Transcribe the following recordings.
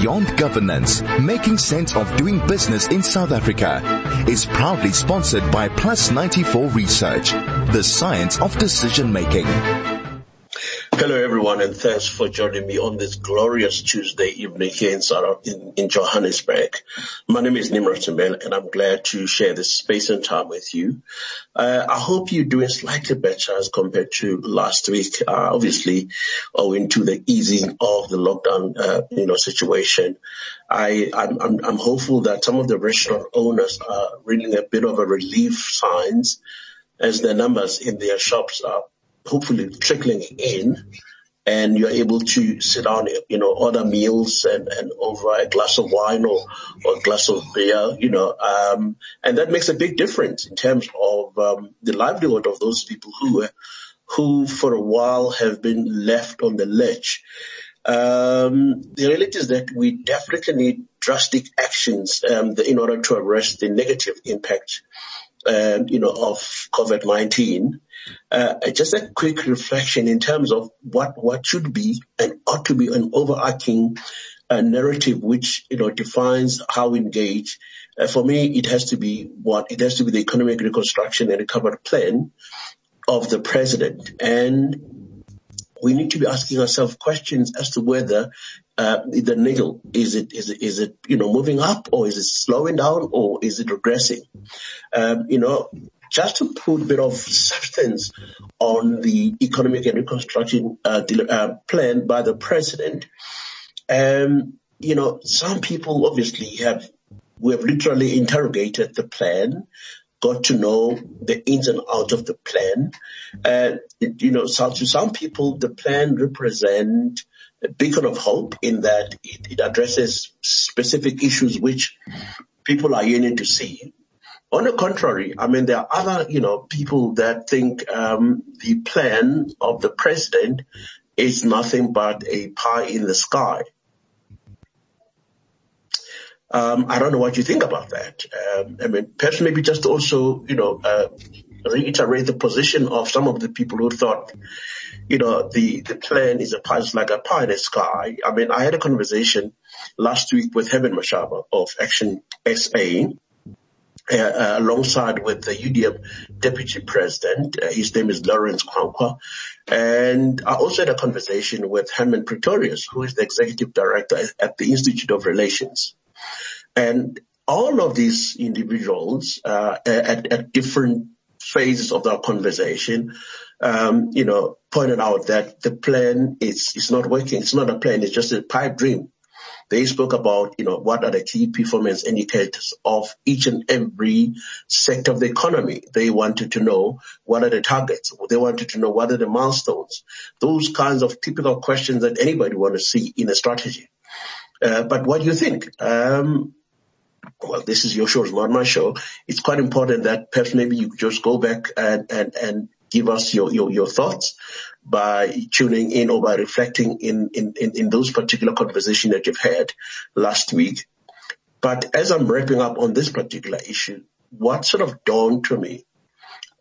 Beyond Governance, Making Sense of Doing Business in South Africa is proudly sponsored by Plus 94 Research, the science of decision making. Hello everyone and thanks for joining me on this glorious Tuesday evening here in, in, in Johannesburg. My name is Nimrod Tumel and I'm glad to share this space and time with you. Uh, I hope you're doing slightly better as compared to last week. Uh, obviously owing to the easing of the lockdown, uh, you know, situation. I, I'm, I'm, I'm hopeful that some of the restaurant owners are reading a bit of a relief signs as the numbers in their shops are hopefully trickling in and you're able to sit down, you know, order meals and, and over a glass of wine or, or a glass of beer, you know, um, and that makes a big difference in terms of um, the livelihood of those people who, who for a while have been left on the ledge. Um, the reality is that we definitely need drastic actions um, in order to arrest the negative impact, um, you know, of COVID-19. Uh, just a quick reflection in terms of what, what should be and ought to be an overarching uh, narrative which, you know, defines how we engage. Uh, for me, it has to be what, it has to be the economic reconstruction and recovery plan of the president. And we need to be asking ourselves questions as to whether uh, the needle is it is it is it you know moving up or is it slowing down or is it regressing? Um, you know, just to put a bit of substance on the economic and reconstruction uh, uh, plan by the president. Um, you know, some people obviously have, we have literally interrogated the plan, got to know the ins and outs of the plan. Uh, you know, so to some people, the plan represent a beacon of hope in that it, it addresses specific issues which people are yearning to see. On the contrary, I mean, there are other, you know, people that think um, the plan of the president is nothing but a pie in the sky. Um, I don't know what you think about that. Um, I mean, perhaps maybe just also, you know, uh, reiterate the position of some of the people who thought, you know, the, the plan is a pie, like a pie in the sky. I mean, I had a conversation last week with Herman Mashaba of Action SA uh, uh, alongside with the UDM deputy president. Uh, his name is Lawrence Kwankwa. And I also had a conversation with Herman Pretorius, who is the executive director at the Institute of Relations. And all of these individuals, uh, at, at, different phases of our conversation, um, you know, pointed out that the plan is, is not working. It's not a plan. It's just a pipe dream. They spoke about, you know, what are the key performance indicators of each and every sector of the economy. They wanted to know what are the targets. They wanted to know what are the milestones. Those kinds of typical questions that anybody want to see in a strategy. Uh, but what do you think? Um, well, this is your show, it's not my show. It's quite important that perhaps maybe you just go back and, and, and give us your, your, your thoughts by tuning in or by reflecting in, in, in, those particular conversations that you've had last week. But as I'm wrapping up on this particular issue, what sort of dawned to me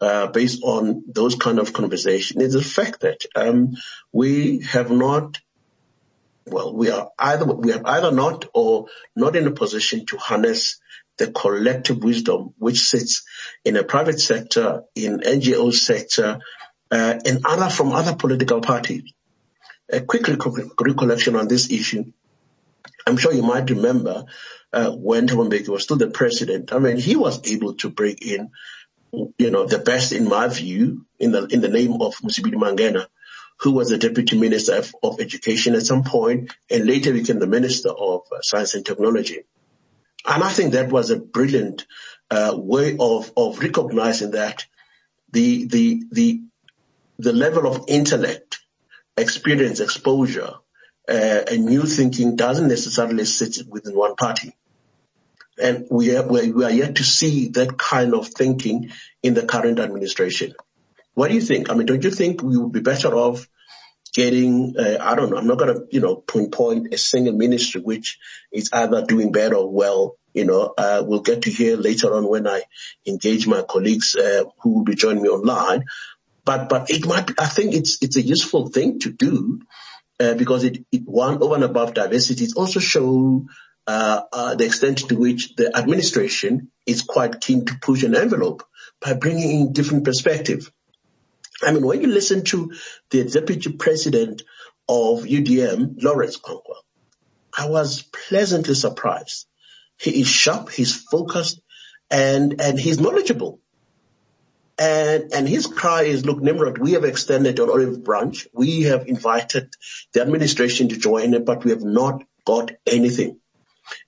uh, based on those kind of conversation is the fact that um, we have not well, we are either we have either not or not in a position to harness the collective wisdom which sits in a private sector, in NGO sector, uh, and other from other political parties. A quick recollection on this issue. I'm sure you might remember uh, when Thabo was still the president. I mean, he was able to bring in, you know, the best in my view in the in the name of Mosibudi Mangena, who was the deputy minister of, of, education at some point, and later became the minister of uh, science and technology. And I think that was a brilliant uh, way of of recognizing that the the the the level of intellect, experience, exposure, uh, and new thinking doesn't necessarily sit within one party. And we we are yet to see that kind of thinking in the current administration. What do you think? I mean, don't you think we would be better off getting, uh, I don't know, I'm not going to, you know, pinpoint a single ministry which is either doing bad or well. You know, uh, we'll get to hear later on when I engage my colleagues uh, who will be joining me online but, but it might, be, I think it's, it's a useful thing to do uh, because it, it, one over and above diversity, it also show uh, uh, the extent to which the administration is quite keen to push an envelope by bringing in different perspective. I mean, when you listen to the deputy president of UDM, Lawrence Kwankwa, I was pleasantly surprised. He is sharp, he's focused, and, and he's knowledgeable. And, and his cry is, look, Nimrod, we have extended an olive branch. We have invited the administration to join it, but we have not got anything.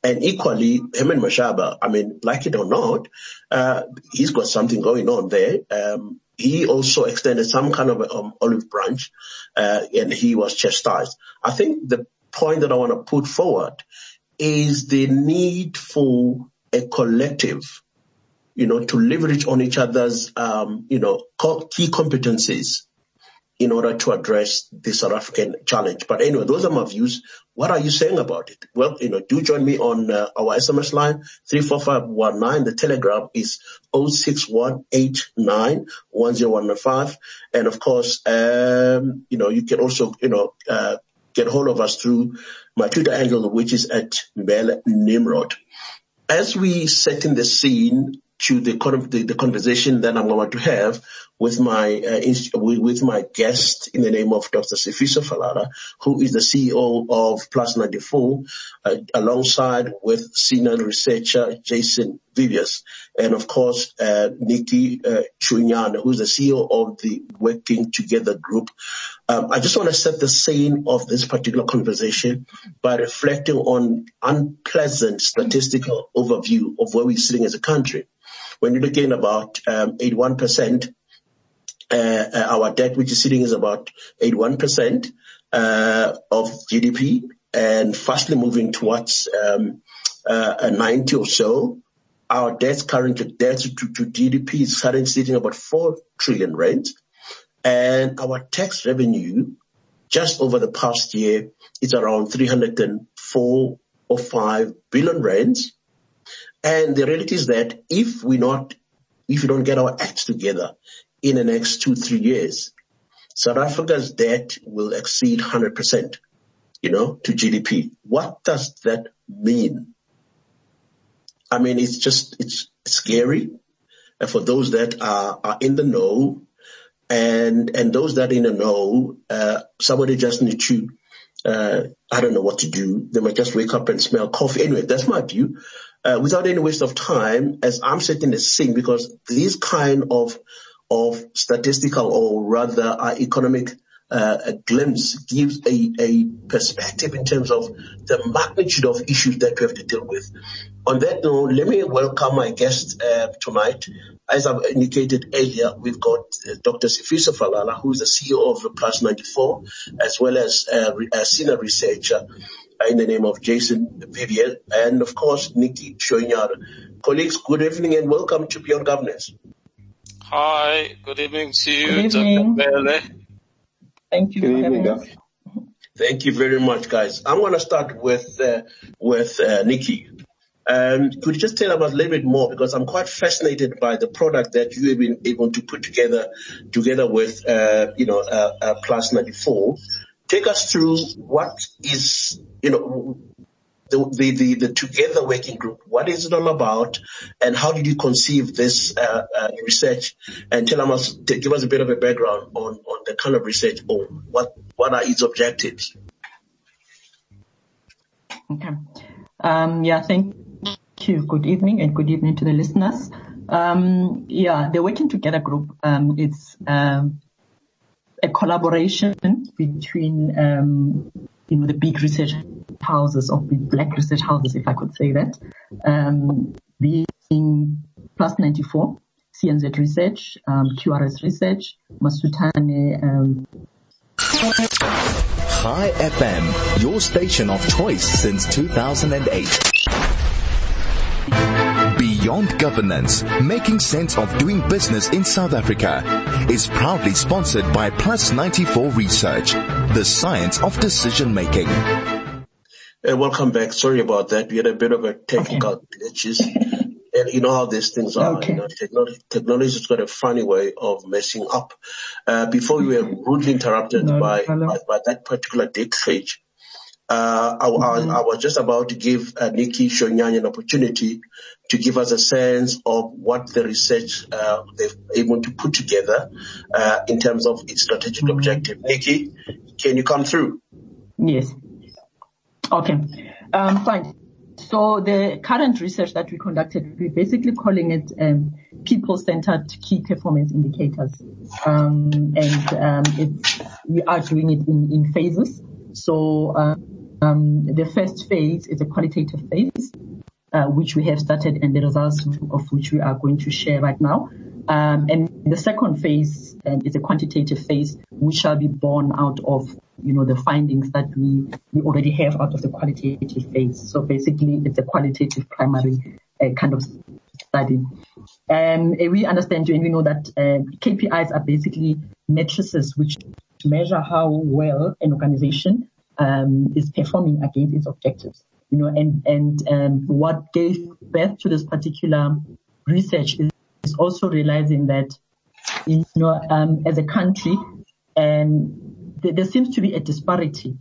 And equally, Herman Mashaba, I mean, like it or not, uh, he's got something going on there. Um, he also extended some kind of um, olive branch, uh, and he was chastised. I think the point that I want to put forward is the need for a collective, you know, to leverage on each other's, um, you know, key competencies in order to address the South African challenge. But anyway, those are my views. What are you saying about it? Well, you know, do join me on uh, our SMS line, 34519. The telegram is 061891015. And of course, um, you know, you can also, you know, uh, get hold of us through my Twitter handle, which is at Bell Nimrod. As we set in the scene to the, the, the conversation that I'm going to have with my uh, with my guest in the name of Dr. Sifiso Falala, who is the CEO of Plus 94, uh, alongside with senior researcher Jason Viviers, and of course uh, Nikki uh, Chunyana, who's the CEO of the Working Together Group. Um, I just want to set the scene of this particular conversation by reflecting on unpleasant statistical overview of where we're sitting as a country. When you're looking about um, 81%, uh, uh, our debt, which is sitting is about 81% uh, of GDP and fastly moving towards um, uh, 90 or so. Our debt current debt to, to GDP is currently sitting about 4 trillion rand. And our tax revenue just over the past year is around 304 or 5 billion rands. And the reality is that if we not, if we don't get our acts together in the next two, three years, South Africa's debt will exceed 100%, you know, to GDP. What does that mean? I mean, it's just, it's scary. And for those that are, are in the know and, and those that in the know, uh, somebody just need to, uh, I don't know what to do. They might just wake up and smell coffee. Anyway, that's my view uh, without any waste of time, as I'm setting the scene, because this kind of of statistical or rather economic uh, glimpse gives a, a perspective in terms of the magnitude of issues that we have to deal with. On that note, let me welcome my guest uh, tonight. As I've indicated earlier, we've got uh, Dr. Sifiso Falala, who is the CEO of Plus 94, as well as uh, a senior researcher in the name of Jason Viviers, and of course, Nikki Shoinyara. Colleagues, good evening and welcome to Beyond Governance. Hi, good evening to you, good evening. Dr. Thank you good evening, Thank you very much, guys. I'm going to start with uh, with uh, Nikki. Um, could you just tell us a little bit more because I'm quite fascinated by the product that you have been able to put together together with uh, you know uh, uh, Plus 94 take us through what is, you know, the, the, the, the, Together Working Group. What is it all about and how did you conceive this uh, uh, research? And tell us, give us a bit of a background on, on the kind of research or what, what are its objectives? Okay. Um, yeah, thank you. Good evening and good evening to the listeners. Um, yeah, the Working Together Group, um, it's, um, a collaboration between, um, you know, the big research houses of the black research houses, if I could say that, um, being Plus 94, CNZ Research, um, QRS Research, Masutane, um, Chai FM, your station of choice since 2008. Beyond Governance, making sense of doing business in South Africa, is proudly sponsored by Plus 94 Research, the science of decision making. welcome back. Sorry about that. We had a bit of a technical okay. glitches. And you know how these things are. Okay. You know, technology, technology's got a funny way of messing up. Uh, before we were rudely interrupted no, by, by, by, that particular dictate, uh, I, mm-hmm. I, I, was just about to give uh, Nikki Shonyanya an opportunity to give us a sense of what the research uh, they've able to put together uh, in terms of its strategic mm-hmm. objective. Nikki, can you come through? Yes. Okay. Um, fine. So the current research that we conducted, we're basically calling it um, people-centered key performance indicators, um, and um, we are doing it in, in phases. So um, the first phase is a qualitative phase, uh, which we have started, and the results of which we are going to share right now. Um, and the second phase um, is a quantitative phase, which shall be born out of you know, the findings that we, we already have out of the qualitative phase. So basically it's a qualitative primary uh, kind of study. Um, we understand and we know that uh, KPIs are basically matrices which measure how well an organization um, is performing against its objectives. You know, and and um, what gave birth to this particular research is, is also realizing that you know um, as a country and there seems to be a disparity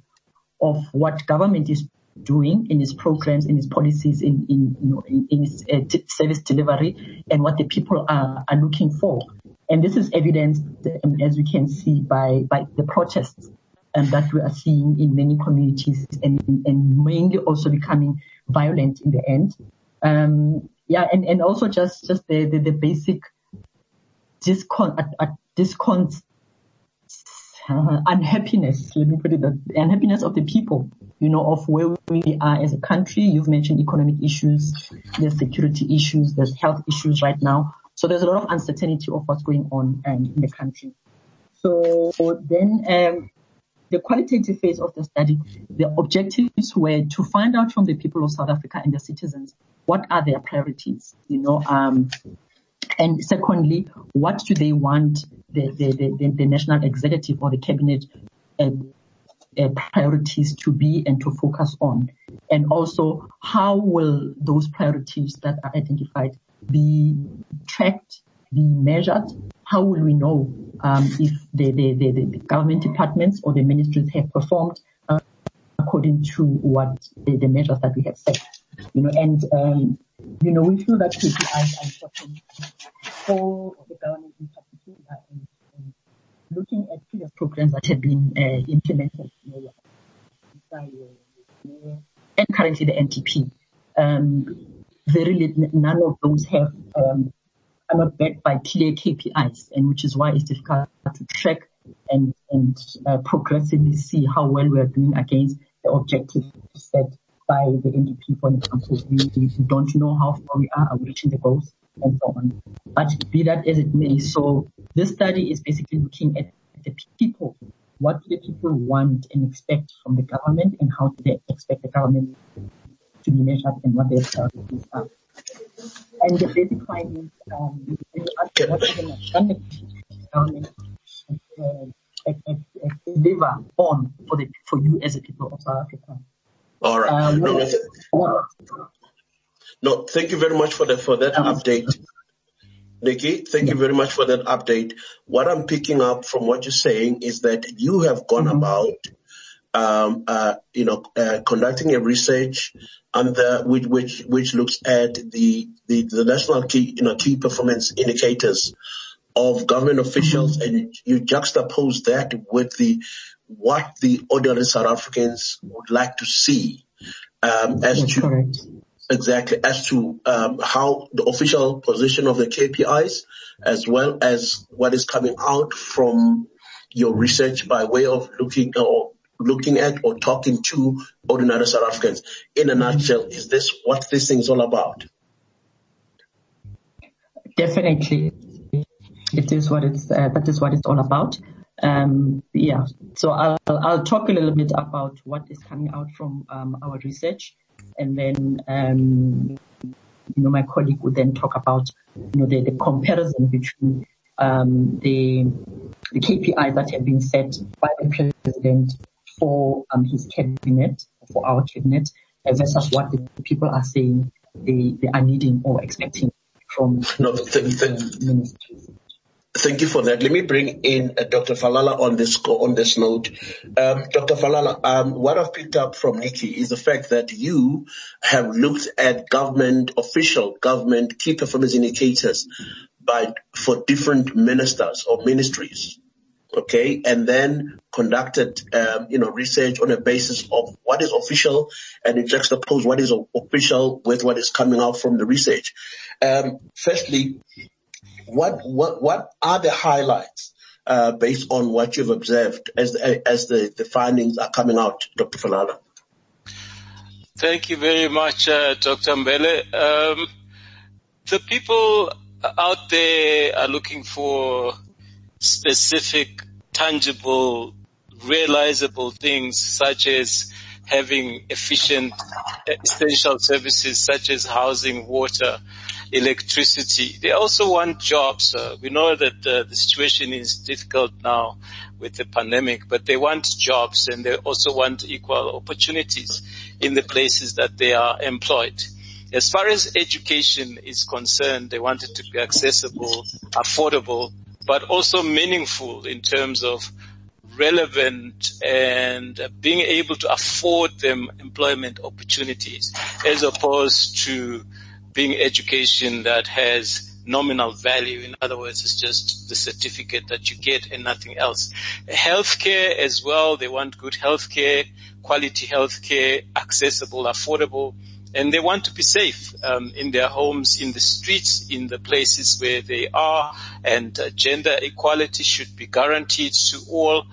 of what government is doing in its programs, in its policies, in, in, you know, in, in its uh, t- service delivery and what the people are, are looking for. And this is evidenced, um, as we can see, by, by the protests um, that we are seeing in many communities and, and mainly also becoming violent in the end. Um, yeah, and, and also just, just the, the, the basic discon, uh, discon, uh, unhappiness, let me put it that, unhappiness of the people, you know, of where we are as a country. You've mentioned economic issues, there's security issues, there's health issues right now. So there's a lot of uncertainty of what's going on um, in the country. So then, um, the qualitative phase of the study, the objectives were to find out from the people of South Africa and the citizens what are their priorities, you know, um, and secondly, what do they want the, the, the, the national executive or the cabinet uh, uh, priorities to be and to focus on? And also, how will those priorities that are identified be tracked, be measured? How will we know if the, the, the, the, government departments or the ministries have performed uh, according to what the, the measures that we have set? You know, and um, you know, we feel that KPIs are important for the government in particular and, and looking at previous programs that have been uh, implemented you know, and currently the NDP. Um, very none of those have um, are not backed by clear KPIs, and which is why it's difficult to track and and uh, progressively see how well we are doing against the objectives set by the NDP, for example. We, we don't know how far we are reaching the goals and so on. But be that as it may, so this study is basically looking at the people. What do the people want and expect from the government and how do they expect the government to be measured and what their priorities are. And the basic findings, um, you ask what the government uh, deliver on for the for you as a people of South Africa. All right. Um, no, no, no, thank you very much for that for that um, update. Nikki, thank yeah. you very much for that update. What I'm picking up from what you're saying is that you have gone mm-hmm. about, um, uh, you know, uh, conducting a research under which, which, which looks at the, the, the national key, you know, key performance indicators of government officials mm-hmm. and you juxtapose that with the what the ordinary South Africans would like to see um, as That's to correct. exactly as to um, how the official position of the KPIs, as well as what is coming out from your research by way of looking or looking at or talking to ordinary South Africans. In a nutshell, is this what this thing is all about? Definitely, it is what it's. Uh, that is what it's all about. Um, yeah, so I'll, I'll talk a little bit about what is coming out from um, our research, and then um, you know my colleague would then talk about you know the, the comparison between um, the the KPIs that have been set by the president for um, his cabinet, for our cabinet, versus what the people are saying they, they are needing or expecting from no, th- th- ministries. Thank you for that. Let me bring in uh, Dr. Falala on this on this note. Um, Dr. Falala, um, what I've picked up from Nikki is the fact that you have looked at government official government key performance indicators, but for different ministers or ministries, okay, and then conducted um, you know research on a basis of what is official and it juxtapose what is official with what is coming out from the research. Um, firstly what what what are the highlights uh, based on what you've observed as the, as the, the findings are coming out, Dr. Falala? Thank you very much, uh, Dr. Mbele. Um, the people out there are looking for specific, tangible, realizable things such as having efficient essential services such as housing, water, electricity. They also want jobs. Uh, we know that uh, the situation is difficult now with the pandemic, but they want jobs and they also want equal opportunities in the places that they are employed. As far as education is concerned, they want it to be accessible, affordable, but also meaningful in terms of relevant and being able to afford them employment opportunities as opposed to being education that has nominal value. In other words, it's just the certificate that you get and nothing else. Healthcare as well. They want good healthcare, quality healthcare, accessible, affordable, and they want to be safe um, in their homes, in the streets, in the places where they are, and uh, gender equality should be guaranteed to all.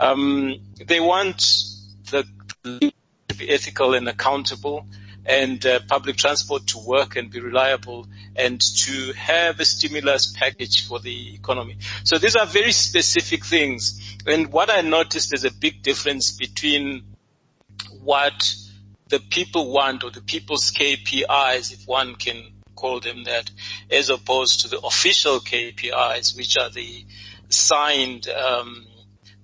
Um, they want the to be ethical and accountable and uh, public transport to work and be reliable and to have a stimulus package for the economy. So these are very specific things. And what I noticed is a big difference between what the people want or the people's KPIs, if one can call them that, as opposed to the official KPIs, which are the signed um,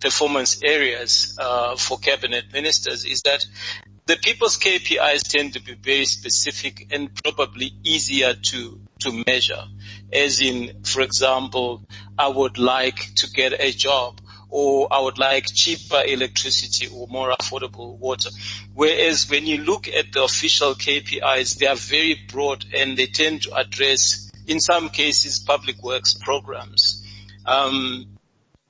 performance areas uh, for cabinet ministers, is that the people's KPIs tend to be very specific and probably easier to, to measure. As in, for example, I would like to get a job or I would like cheaper electricity or more affordable water. Whereas when you look at the official KPIs, they are very broad and they tend to address, in some cases, public works programs. Um,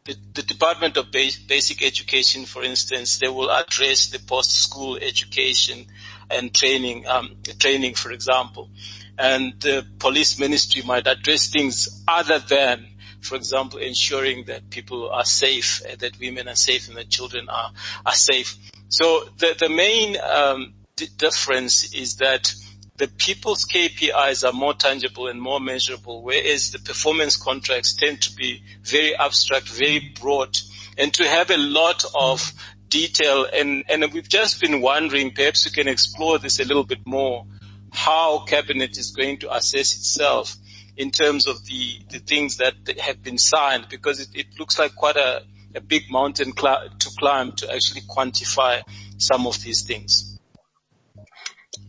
the, the, Department of Basic Education, for instance, they will address the post-school education and training, um, training, for example. And the police ministry might address things other than, for example, ensuring that people are safe, that women are safe and that children are, are safe. So the, the main um, d- difference is that the people's KPIs are more tangible and more measurable, whereas the performance contracts tend to be very abstract, very broad, and to have a lot of detail. And, and we've just been wondering, perhaps we can explore this a little bit more, how cabinet is going to assess itself in terms of the, the things that have been signed, because it, it looks like quite a, a big mountain cl- to climb to actually quantify some of these things.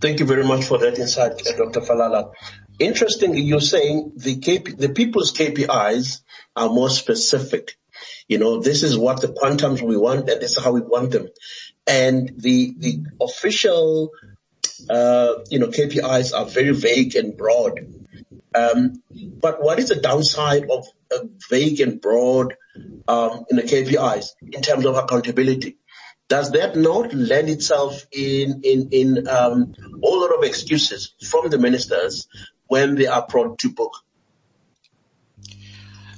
Thank you very much for that insight, uh, Dr. Falala. Interestingly, you're saying the KP, the people's KPIs are more specific. You know, this is what the quantums we want and this is how we want them. And the, the official, uh, you know, KPIs are very vague and broad. Um, but what is the downside of a vague and broad, um, in the KPIs in terms of accountability? does that not lend itself in in in um, a lot of excuses from the ministers when they are brought to book?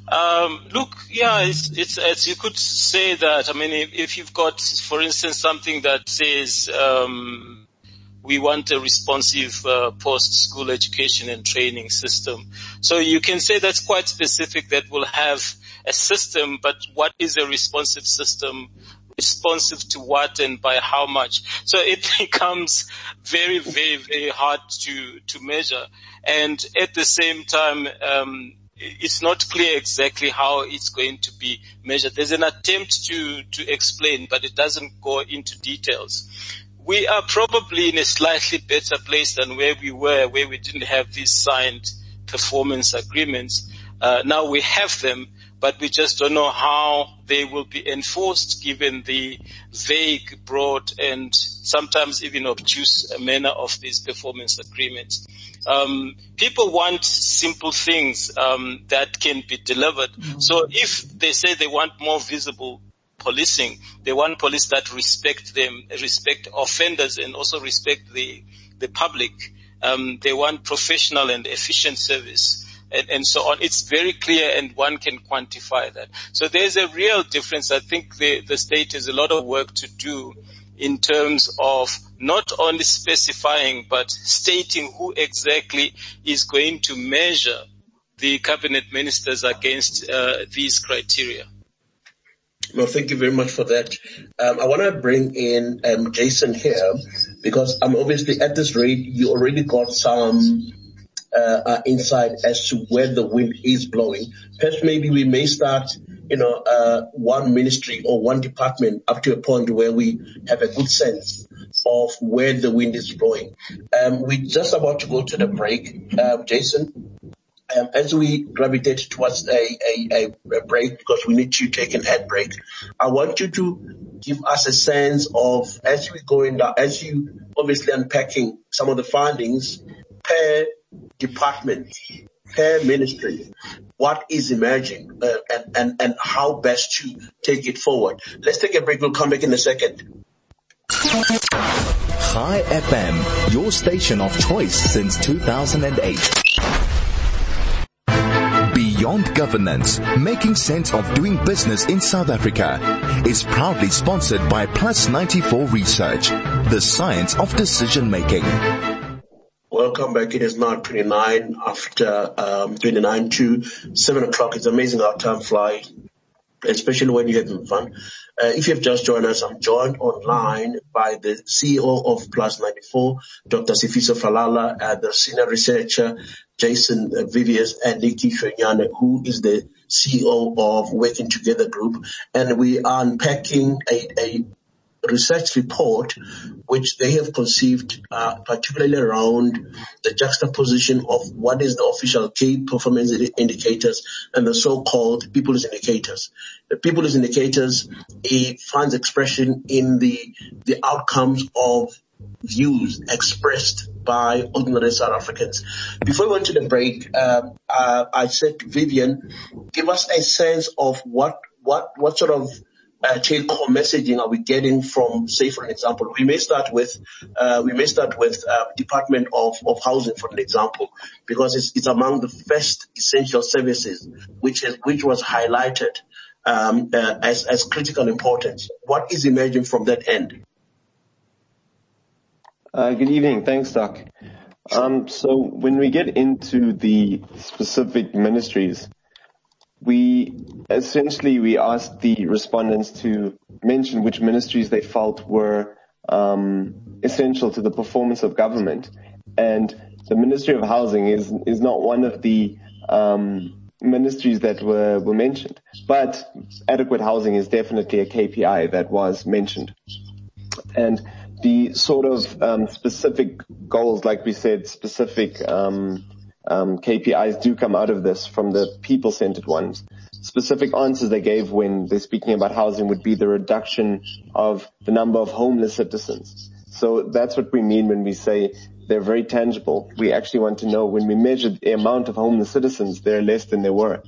Um, look, yeah, it's, it's, it's, you could say that. I mean, if, if you've got, for instance, something that says, um, we want a responsive uh, post-school education and training system. So you can say that's quite specific that will have a system, but what is a responsive system? responsive to what and by how much. So it becomes very, very, very hard to, to measure. And at the same time, um, it's not clear exactly how it's going to be measured. There's an attempt to, to explain, but it doesn't go into details. We are probably in a slightly better place than where we were, where we didn't have these signed performance agreements. Uh, now we have them, but we just don't know how they will be enforced given the vague, broad, and sometimes even obtuse manner of these performance agreements. Um, people want simple things um, that can be delivered. Mm-hmm. So if they say they want more visible policing, they want police that respect them, respect offenders, and also respect the the public. Um, they want professional and efficient service and, and so on. It's very clear and one can quantify that. So there's a real difference. I think the, the state has a lot of work to do in terms of not only specifying but stating who exactly is going to measure the cabinet ministers against uh, these criteria. Well, thank you very much for that. Um, I want to bring in um, Jason here because I'm obviously at this rate you already got some uh, uh, insight as to where the wind is blowing. Perhaps maybe we may start, you know, uh, one ministry or one department up to a point where we have a good sense of where the wind is blowing. Um, we're just about to go to the break. Uh, Jason, um, as we gravitate towards a, a, a, break, because we need to take an ad break, I want you to give us a sense of, as we go in, as you obviously unpacking some of the findings per department, per ministry, what is emerging uh, and, and, and how best to take it forward. Let's take a break. We'll come back in a second. Chai FM, your station of choice since 2008. Beyond Governance, making sense of doing business in South Africa, is proudly sponsored by Plus 94 Research, the science of decision making. Welcome back. It is now 29 after um, 29 to 7 o'clock. It's amazing how time flies, especially when you're having fun. Uh, if you've just joined us, I'm joined online by the CEO of Plus 94, Dr. Sifiso Falala, and the senior researcher, Jason Viviers, and Nikki Shwenyane, who is the CEO of Working Together Group. And we are unpacking a, a research report which they have conceived uh, particularly around the juxtaposition of what is the official key performance indicators and the so-called people's indicators. The people's indicators it finds expression in the the outcomes of views expressed by ordinary South Africans. Before we went to the break, uh, uh, I said to Viviers, give us a sense of what what what sort of uh, take home messaging are we getting from, say, for an example, we may start with, uh, we may start with uh, Department of, of Housing, for an example, because it's, it's among the first essential services which is, which was highlighted um, uh, as, as critical importance. What is emerging from that end? Uh, good evening. Thanks, Doc. Um, so when we get into the specific ministries, we essentially we asked the respondents to mention which ministries they felt were um, essential to the performance of government, and the Ministry of Housing is is not one of the um, ministries that were were mentioned, but adequate housing is definitely a KPI that was mentioned, and the sort of um, specific goals, like we said, specific um, um, KPIs do come out of this from the people-centered ones. Specific answers they gave when they're speaking about housing would be the reduction of the number of homeless citizens. So that's what we mean when we say they're very tangible. We actually want to know when we measure the amount of homeless citizens, they're less than they were.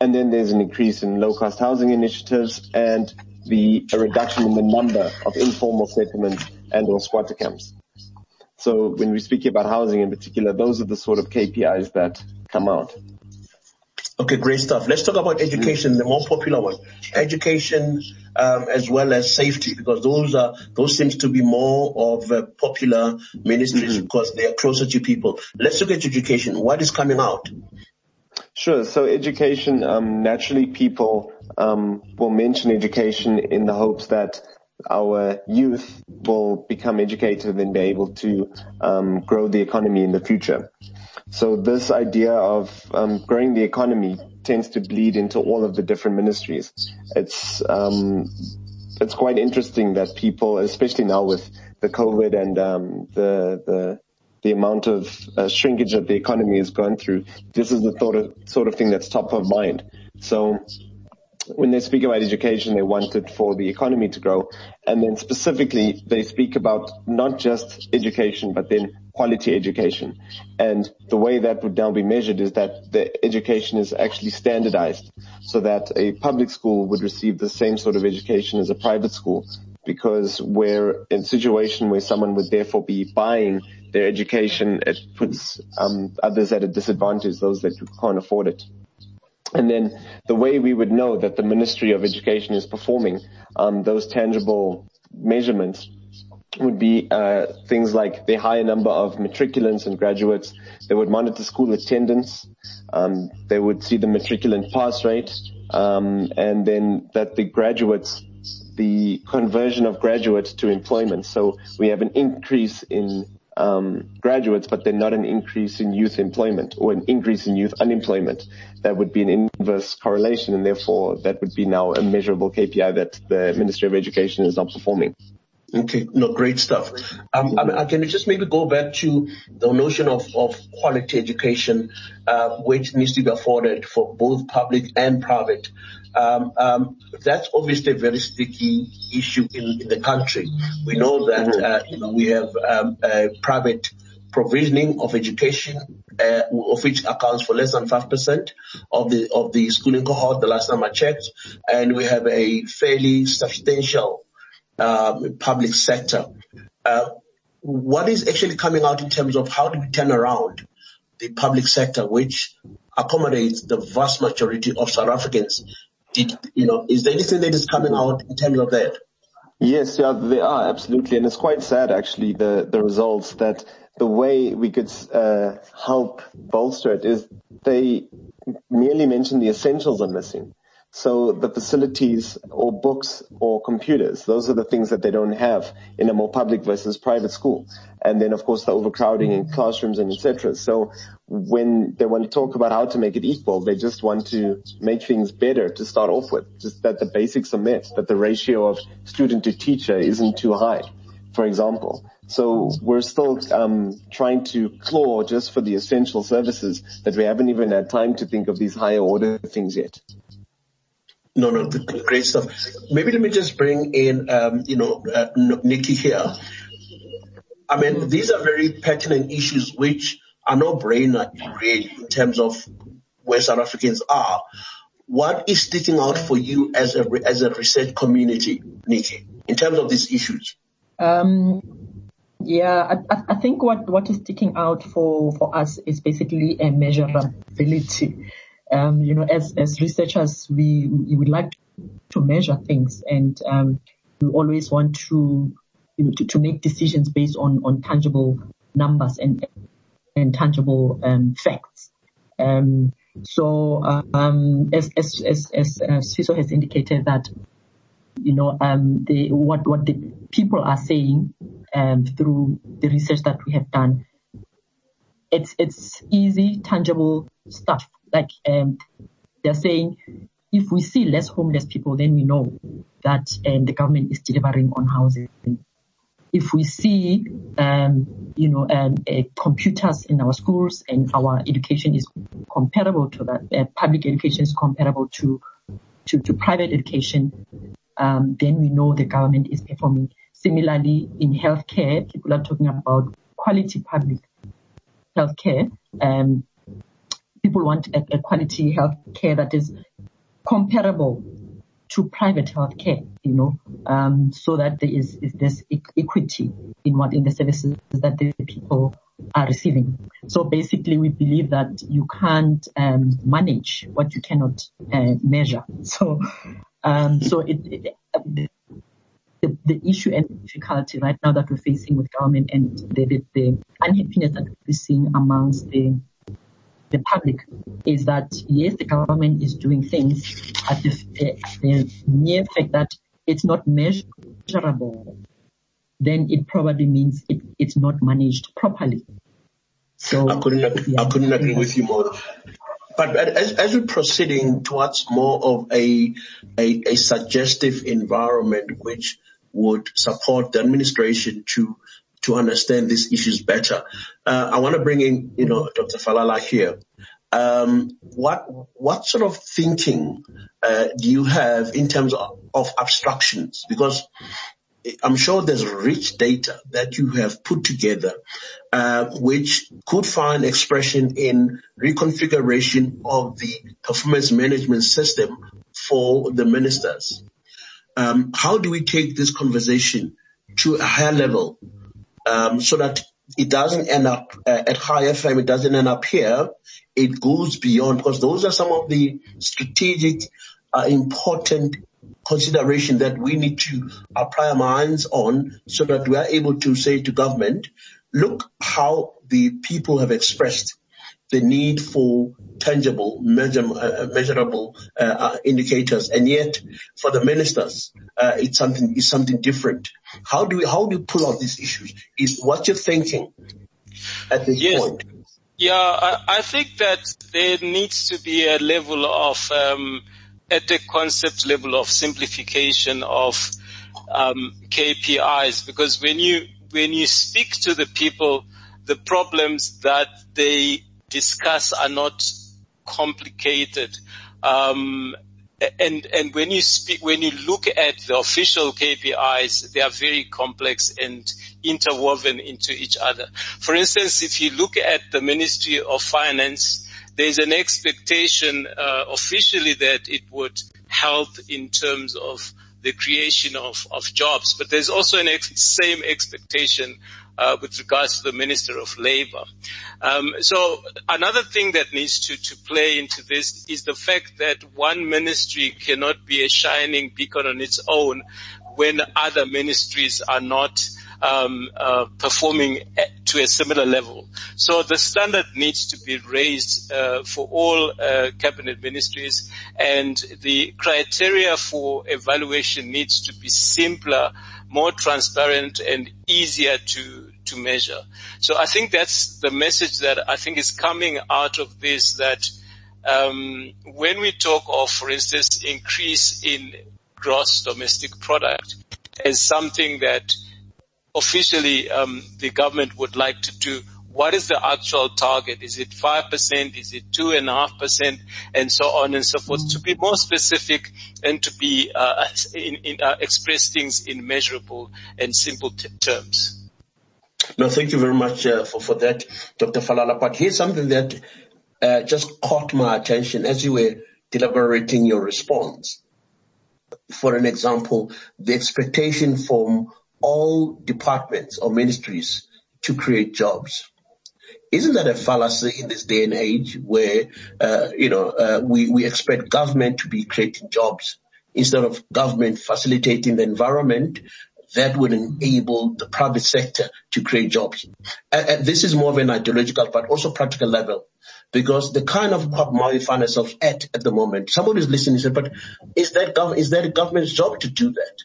And then there's an increase in low cost housing initiatives and the reduction in the number of informal settlements and or squatter camps. So when we speak about housing in particular, those are the sort of KPIs that come out. Okay, great stuff. Let's talk about education, the more popular one. Education, um, as well as safety, because those are, those seems to be more of uh, popular ministries mm-hmm. because they are closer to people. Let's look at education. What is coming out? Sure. So education, um, naturally people, um, will mention education in the hopes that our youth will become educated and be able to um, grow the economy in the future. So this idea of um, growing the economy tends to bleed into all of the different ministries. It's um, it's quite interesting that people, especially now with the COVID and um, the the the amount of uh, shrinkage that the economy has gone through, this is the sort of, sort of thing that's top of mind. So when they speak about education, they want it for the economy to grow. And then specifically, they speak about not just education, but then quality education. And the way that would now be measured is that the education is actually standardized so that a public school would receive the same sort of education as a private school because we're in a situation where someone would therefore be buying their education, it puts um, others at a disadvantage, those that can't afford it. And then the way we would know that the Ministry of Education is performing um, those tangible measurements would be uh, things like the higher number of matriculants and graduates. They would monitor school attendance. Um, they would see the matriculant pass rate, um, and then that the graduates, the conversion of graduates to employment. So we have an increase in um, graduates, but then not an increase in youth employment or an increase in youth unemployment. That would be an inverse correlation, and therefore that would be now a measurable KPI that the Ministry of Education is not performing. Okay, no, great stuff. Um, I mean, can you just maybe go back to the notion of, of quality education, uh, which needs to be afforded for both public and private? Um, um, that's obviously a very sticky issue in, in the country. We know that mm-hmm. uh, you know, we have um, private provisioning of education, uh, of which accounts for less than five percent of the of the schooling cohort. The last time I checked, and we have a fairly substantial public sector. Uh, what is actually coming out in terms of how do we turn around the public sector, which accommodates the vast majority of South Africans? Did, you know, is there anything that is coming out in terms of that? Yes, yeah, they are absolutely, and it's quite sad actually the the results that the way we could uh, help bolster it is they merely mention the essentials are missing. So the facilities or books or computers, those are the things that they don't have in a more public versus private school. And then of course the overcrowding in classrooms and etc. So when they want to talk about how to make it equal, they just want to make things better to start off with. Just that the basics are met, that the ratio of student to teacher isn't too high, for example. So we're still um, trying to claw just for the essential services that we haven't even had time to think of these higher order things yet. No, no, great stuff. Maybe let me just bring in, um, you know, uh, Nikki here. I mean, these are very pertinent issues which are no brainer really in terms of where South Africans are. What is sticking out for you as a as a research community, Nikki, in terms of these issues? Um, yeah, I, I think what, what is sticking out for, for us is basically a measurability. Um, you know, as, as researchers, we, we would like to measure things and, um, we always want to, you know, to, to make decisions based on, on tangible numbers and, and tangible, um, facts. Um, so, um, as, as, as, as, as Siso has indicated that, you know, um, the, what, what the people are saying, through the research that we have done, it's, it's easy, tangible stuff like um, they're saying if we see less homeless people, then we know that um, the government is delivering on housing. If we see, um, you know, um, uh, computers in our schools and our education is comparable to that, uh, public education is comparable to to, to private education, um, then we know the government is performing. Similarly, in healthcare, people are talking about quality public healthcare. Um, people want a, a quality health care that is comparable to private health care, you know, um, so that there is, is this equity in what in the services that the people are receiving. So basically, we believe that you can't um, manage what you cannot uh, measure. So, um, so it, it, the, the issue and difficulty right now that we're facing with government and the, the, the unhappiness that we're seeing amongst the the public is that yes, the government is doing things, at the, the mere fact that it's not measurable, then it probably means it, it's not managed properly. So I couldn't agree, yeah. I couldn't agree with you more. But as, as we're proceeding towards more of a, a, a suggestive environment, which would support the administration to to understand these issues better. Uh, I want to bring in, you know, Dr. Falala here. Um, what what sort of thinking uh, do you have in terms of, of abstractions? Because I'm sure there's rich data that you have put together, uh, which could find expression in reconfiguration of the performance management system for the ministers. Um, how do we take this conversation to a higher level um, so that it doesn't end up uh, at Chai FM, it doesn't end up here, it goes beyond because those are some of the strategic uh, important consideration that we need to apply our minds on so that we are able to say to government, look how the people have expressed the need for tangible, measure, uh, measurable uh, uh, indicators, and yet for the ministers, uh, it's something it's something different. How do we how do you pull out these issues? Is what you're thinking at this yes. point? Yeah, I, I, think that there needs to be a level of um, at the concept level of simplification of um, KPIs because when you when you speak to the people, the problems that they discuss are not complicated. Um, and and when you speak, when you look at the official KPIs, they are very complex and interwoven into each other. For instance, if you look at the Ministry of Finance, there's an expectation uh, officially that it would help in terms of the creation of, of jobs, but there's also an ex- same expectation uh, with regards to the Minister of Labour. Um, so another thing that needs to, to play into this is the fact that one ministry cannot be a shining beacon on its own when other ministries are not um, uh, performing to a similar level. So the standard needs to be raised uh, for all uh, cabinet ministries, and the criteria for evaluation needs to be simpler, more transparent, and easier to to measure. So I think that's the message that I think is coming out of this. That um, when we talk of, for instance, increase in gross domestic product as something that officially um, the government would like to do. What is the actual target? Is it 5%? Is it 2.5%? And so on and so forth. To be more specific and to be uh, in, in, uh, express things in measurable and simple t- terms. No, thank you very much uh, for, for that, Dr. Falala. But here's something that uh, just caught my attention as you were deliberating your response. For an example, the expectation from all departments or ministries to create jobs. Isn't that a fallacy in this day and age where, uh, you know, uh, we, we expect government to be creating jobs instead of government facilitating the environment that would enable the private sector to create jobs. And, this is more of an ideological but also practical level because the kind of quagmire we find ourselves at at the moment, somebody is listening and said, but is that, gov- is that a government's job to do that?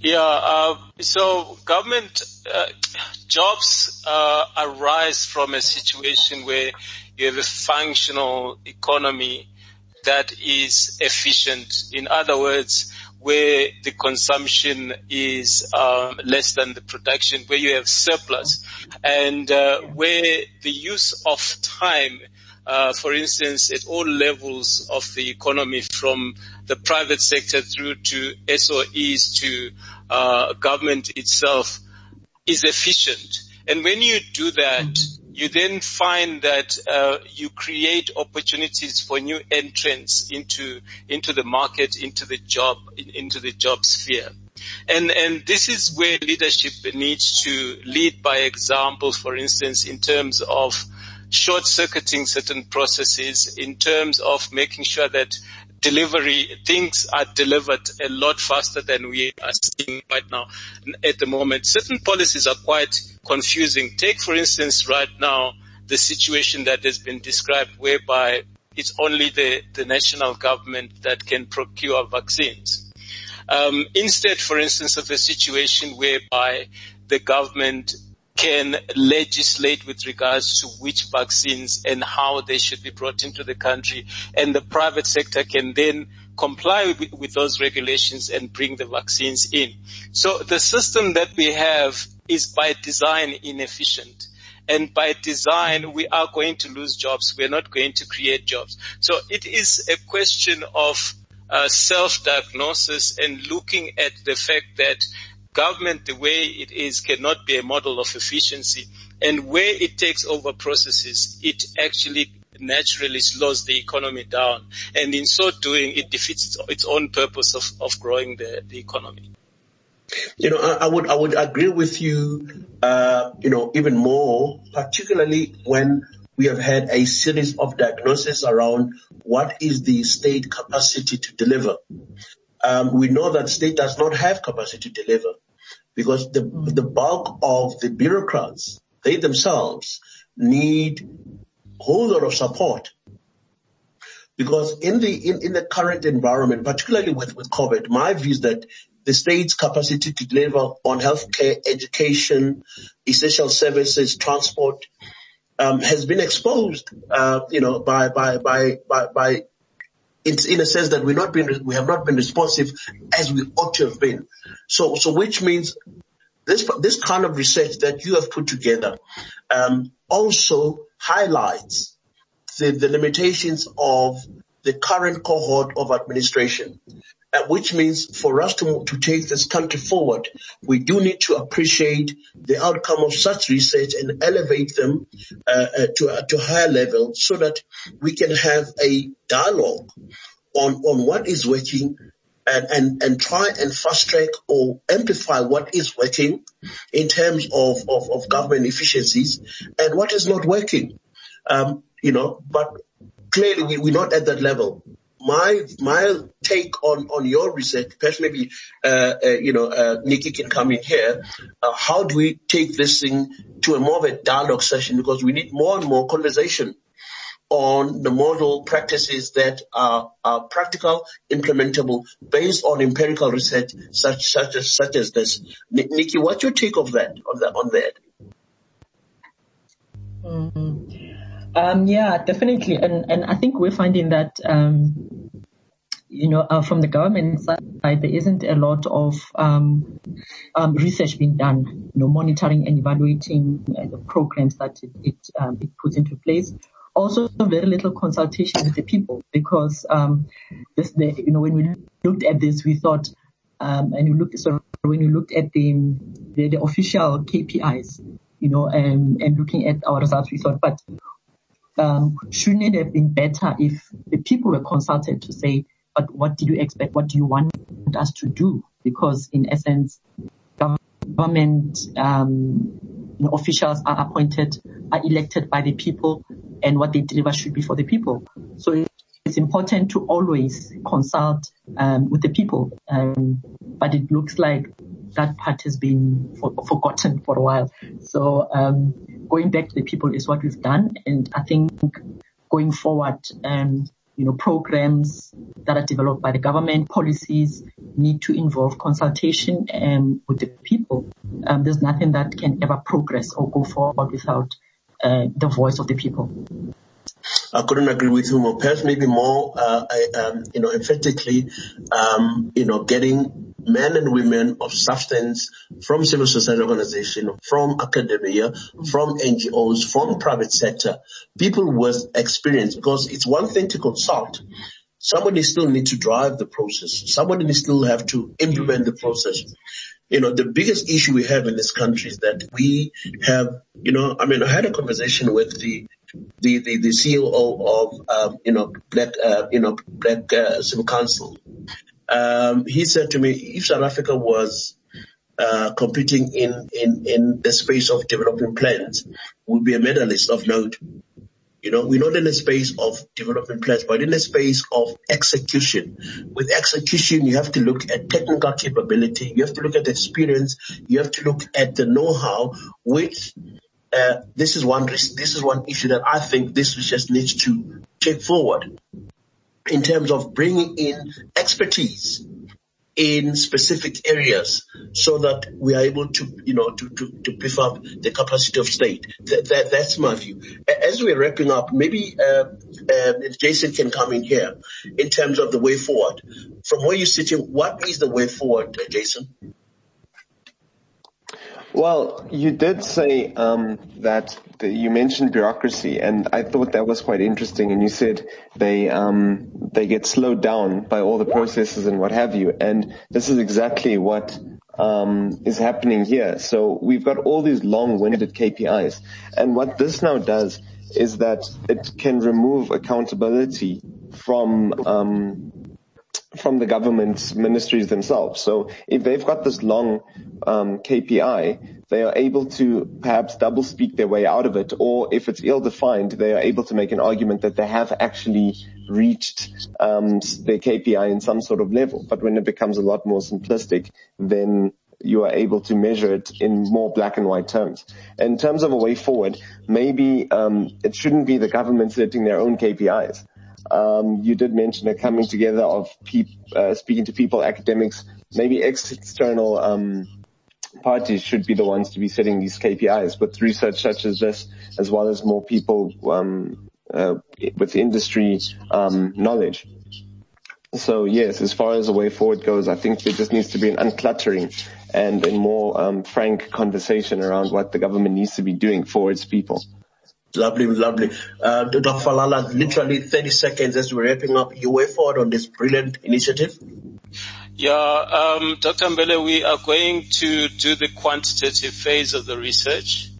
Yeah, uh, so government uh, jobs uh, arise from a situation where you have a functional economy that is efficient. In other words, where the consumption is um, less than the production, where you have surplus, and uh, where the use of time uh, for instance, at all levels of the economy, from the private sector through to SOEs to uh, government itself, is efficient. And when you do that, you then find that uh, you create opportunities for new entrants into into the market, into the job, into the job sphere. And, and this is where leadership needs to lead by example, for instance, in terms of short circuiting certain processes in terms of making sure that delivery, things are delivered a lot faster than we are seeing right now at the moment. Certain policies are quite confusing. Take for instance right now the situation that has been described whereby it's only the, the national government that can procure vaccines. Um, instead, for instance, of a situation whereby the government can legislate with regards to which vaccines and how they should be brought into the country. And the private sector can then comply with, with those regulations and bring the vaccines in. So the system that we have is by design inefficient. And by design, we are going to lose jobs. We're not going to create jobs. So it is a question of uh, self-diagnosis and looking at the fact that government, the way it is, cannot be a model of efficiency. And where it takes over processes, it actually naturally slows the economy down. And in so doing, it defeats its own purpose of, of growing the, the economy. You know, I, I, would I would agree with you. Uh, you know, even more, particularly when we have had a series of diagnoses around what is the state capacity to deliver. Um, we know that state does not have capacity to deliver because the the bulk of the bureaucrats they themselves need a whole lot of support because in the in, in the current environment, particularly with with COVID, my view is that the state's capacity to deliver on healthcare, education, essential services, transport, um, has been exposed, uh, you know, by, by, by, by, by it's in a sense that we not been, we have not been responsive as we ought to have been. So, so which means this, this kind of research that you have put together, um, also highlights the, the limitations of the current cohort of administration which means for us to, to take this country forward, we do need to appreciate the outcome of such research and elevate them uh, uh, to, uh, to higher level so that we can have a dialogue on, on what is working and, and, and try and fast track or amplify what is working in terms of, of, of government efficiencies and what is not working. Um, you know, but clearly we, we're not at that level my my take on on your research, perhaps maybe uh, uh, you know uh, Nikki can come in here. Uh, how do we take this thing to a more of a dialogue session because we need more and more conversation on the model practices that are, are practical, implementable, based on empirical research such such as such as this. N- Nikki, what's your take of that on that on that? Mm-hmm. Um, yeah, definitely. And, and I think we're finding that, um, you know, uh, from the government side, there isn't a lot of um, um, research being done, you know, monitoring and evaluating uh, the programs that it, it, um, it puts into place. Also, very little consultation with the people because um, this, the, you know, when we looked at this, we thought, um, and you looked, so when you looked at the, the, the official KPIs, you know, and, and looking at our results, we thought, but um, shouldn't it have been better if the people were consulted to say, but what did you expect? What do you want us to do? Because in essence, government um, you know, officials are appointed, are elected by the people, and what they deliver should be for the people. So it's important to always consult um, with the people, um, but it looks like that part has been for, forgotten for a while. So um, going back to the people is what we've done, and I think going forward, um, you know, programs that are developed by the government, policies need to involve consultation um, with the people. Um, there's nothing that can ever progress or go forward without uh, the voice of the people. I couldn't agree with you more. Perhaps maybe more, uh, um, you know, emphatically, um, you know, getting men and women of substance from civil society organization, from academia, from NGOs, from private sector, people with experience, because it's one thing to consult. Somebody still need to drive the process. Somebody still have to implement the process you know, the biggest issue we have in this country is that we have, you know, I mean, I had a conversation with the the the, the CEO of um, you know Black uh, you know Black uh, Civil Council. Um, he said to me, if South Africa was uh, competing in, in, in the space of developing plans, would be a medalist of note. You know, we're not in a space of developing plans, but in a space of execution. With execution, you have to look at technical capability. You have to look at experience. You have to look at the know-how, which uh, this is one this is one issue that I think this just needs to take forward in terms of bringing in expertise in specific areas so that we are able to, you know, to, to, to beef up the capacity of state. That, that, that's my view. As we're wrapping up, maybe uh, uh, Jason can come in here in terms of the way forward. From where you're sitting, what is the way forward, uh, Jason? Well, you did say um, that the, you mentioned bureaucracy, and I thought that was quite interesting. And you said they um, they get slowed down by all the processes and what have you. And this is exactly what um, is happening here. So we've got all these long-winded KPIs, and what this now does is that it can remove accountability from um, from the government ministries themselves. So if they've got this long um, KPI, they are able to perhaps double speak their way out of it, or if it's ill defined, they are able to make an argument that they have actually reached um, their KPI in some sort of level. But when it becomes a lot more simplistic, then you are able to measure it in more black and white terms. In terms of a way forward, maybe um, it shouldn't be the government setting their own KPIs. Um, you did mention a coming together of uh, speaking to people, academics, maybe external um, parties should be the ones to be setting these KPIs with research such as this, as well as more people um, uh, with industry um, knowledge. So yes, as far as the way forward goes, I think there just needs to be an uncluttering and a more um, frank conversation around what the government needs to be doing for its people. Lovely, lovely. Uh, Dr. Falala, literally 30 seconds as we're wrapping up. You way forward on this brilliant initiative. Yeah, um, Dr. Mbele, we are going to do the quantitative phase of the research,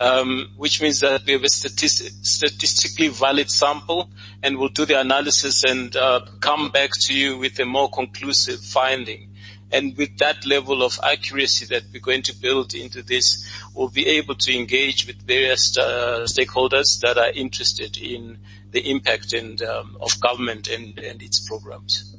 um, which means that we have a statistic, statistically valid sample, and we'll do the analysis and uh, come back to you with a more conclusive finding. And with that level of accuracy that we're going to build into this, we'll be able to engage with various uh, stakeholders that are interested in the impact and um, of government and, and its programs.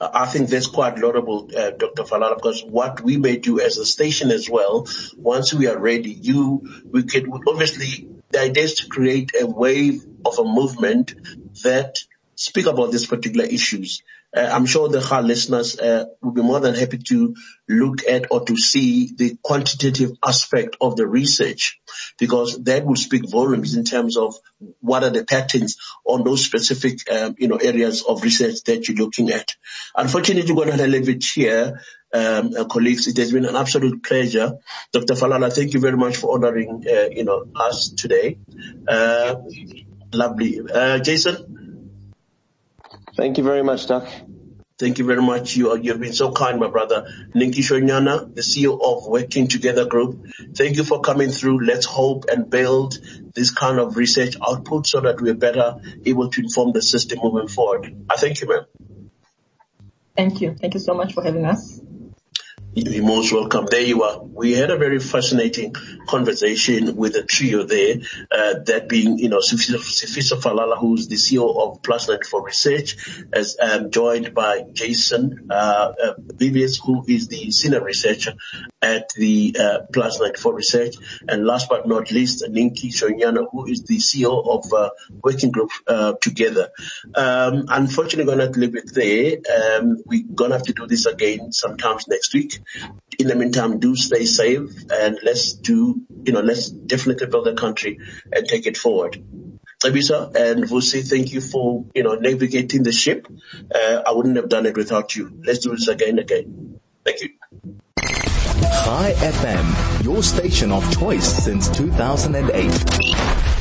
I think that's quite laudable, uh, Dr. Falala, because what we may do as a station as well, once we are ready, you, we could obviously, the idea is to create a wave of a movement that speak about these particular issues. Uh, I'm sure the HAL listeners uh, will be more than happy to look at or to see the quantitative aspect of the research because that will speak volumes in terms of what are the patterns on those specific um, you know areas of research that you're looking at. Unfortunately, we're going to leave it here. Um, uh, colleagues, it has been an absolute pleasure. Dr. Falala, thank you very much for honoring, uh, you know, us today. Uh, lovely. Uh, Jason? Thank you very much, Doc. Thank you very much. You, you've been so kind, my brother. Ninki Shonyana, the CEO of Working Together Group. Thank you for coming through. Let's hope and build this kind of research output so that we're better able to inform the system moving forward. I thank you, ma'am. Thank you. Thank you so much for having us. You're most welcome. There you are. We had a very fascinating conversation with the trio there, uh, that being, you know, Sifiso Falala, who's the CEO of Plus 94 Research, as um, joined by Jason uh, uh, Viviers, who is the senior researcher at the uh, Plus 94 Research, and last but not least, Ninki Shonyana, who is the CEO of uh, Working Group uh, Together. Um, unfortunately, going to leave it there. Um, we're going to have to do this again sometimes next week. In the meantime, do stay safe and let's do, you know, let's definitely build the country and take it forward. Tabisa and Vusi, thank you for, you know, navigating the ship. Uh, I wouldn't have done it without you. Let's do this again again. Thank you. Chai FM, your station of choice since 2008.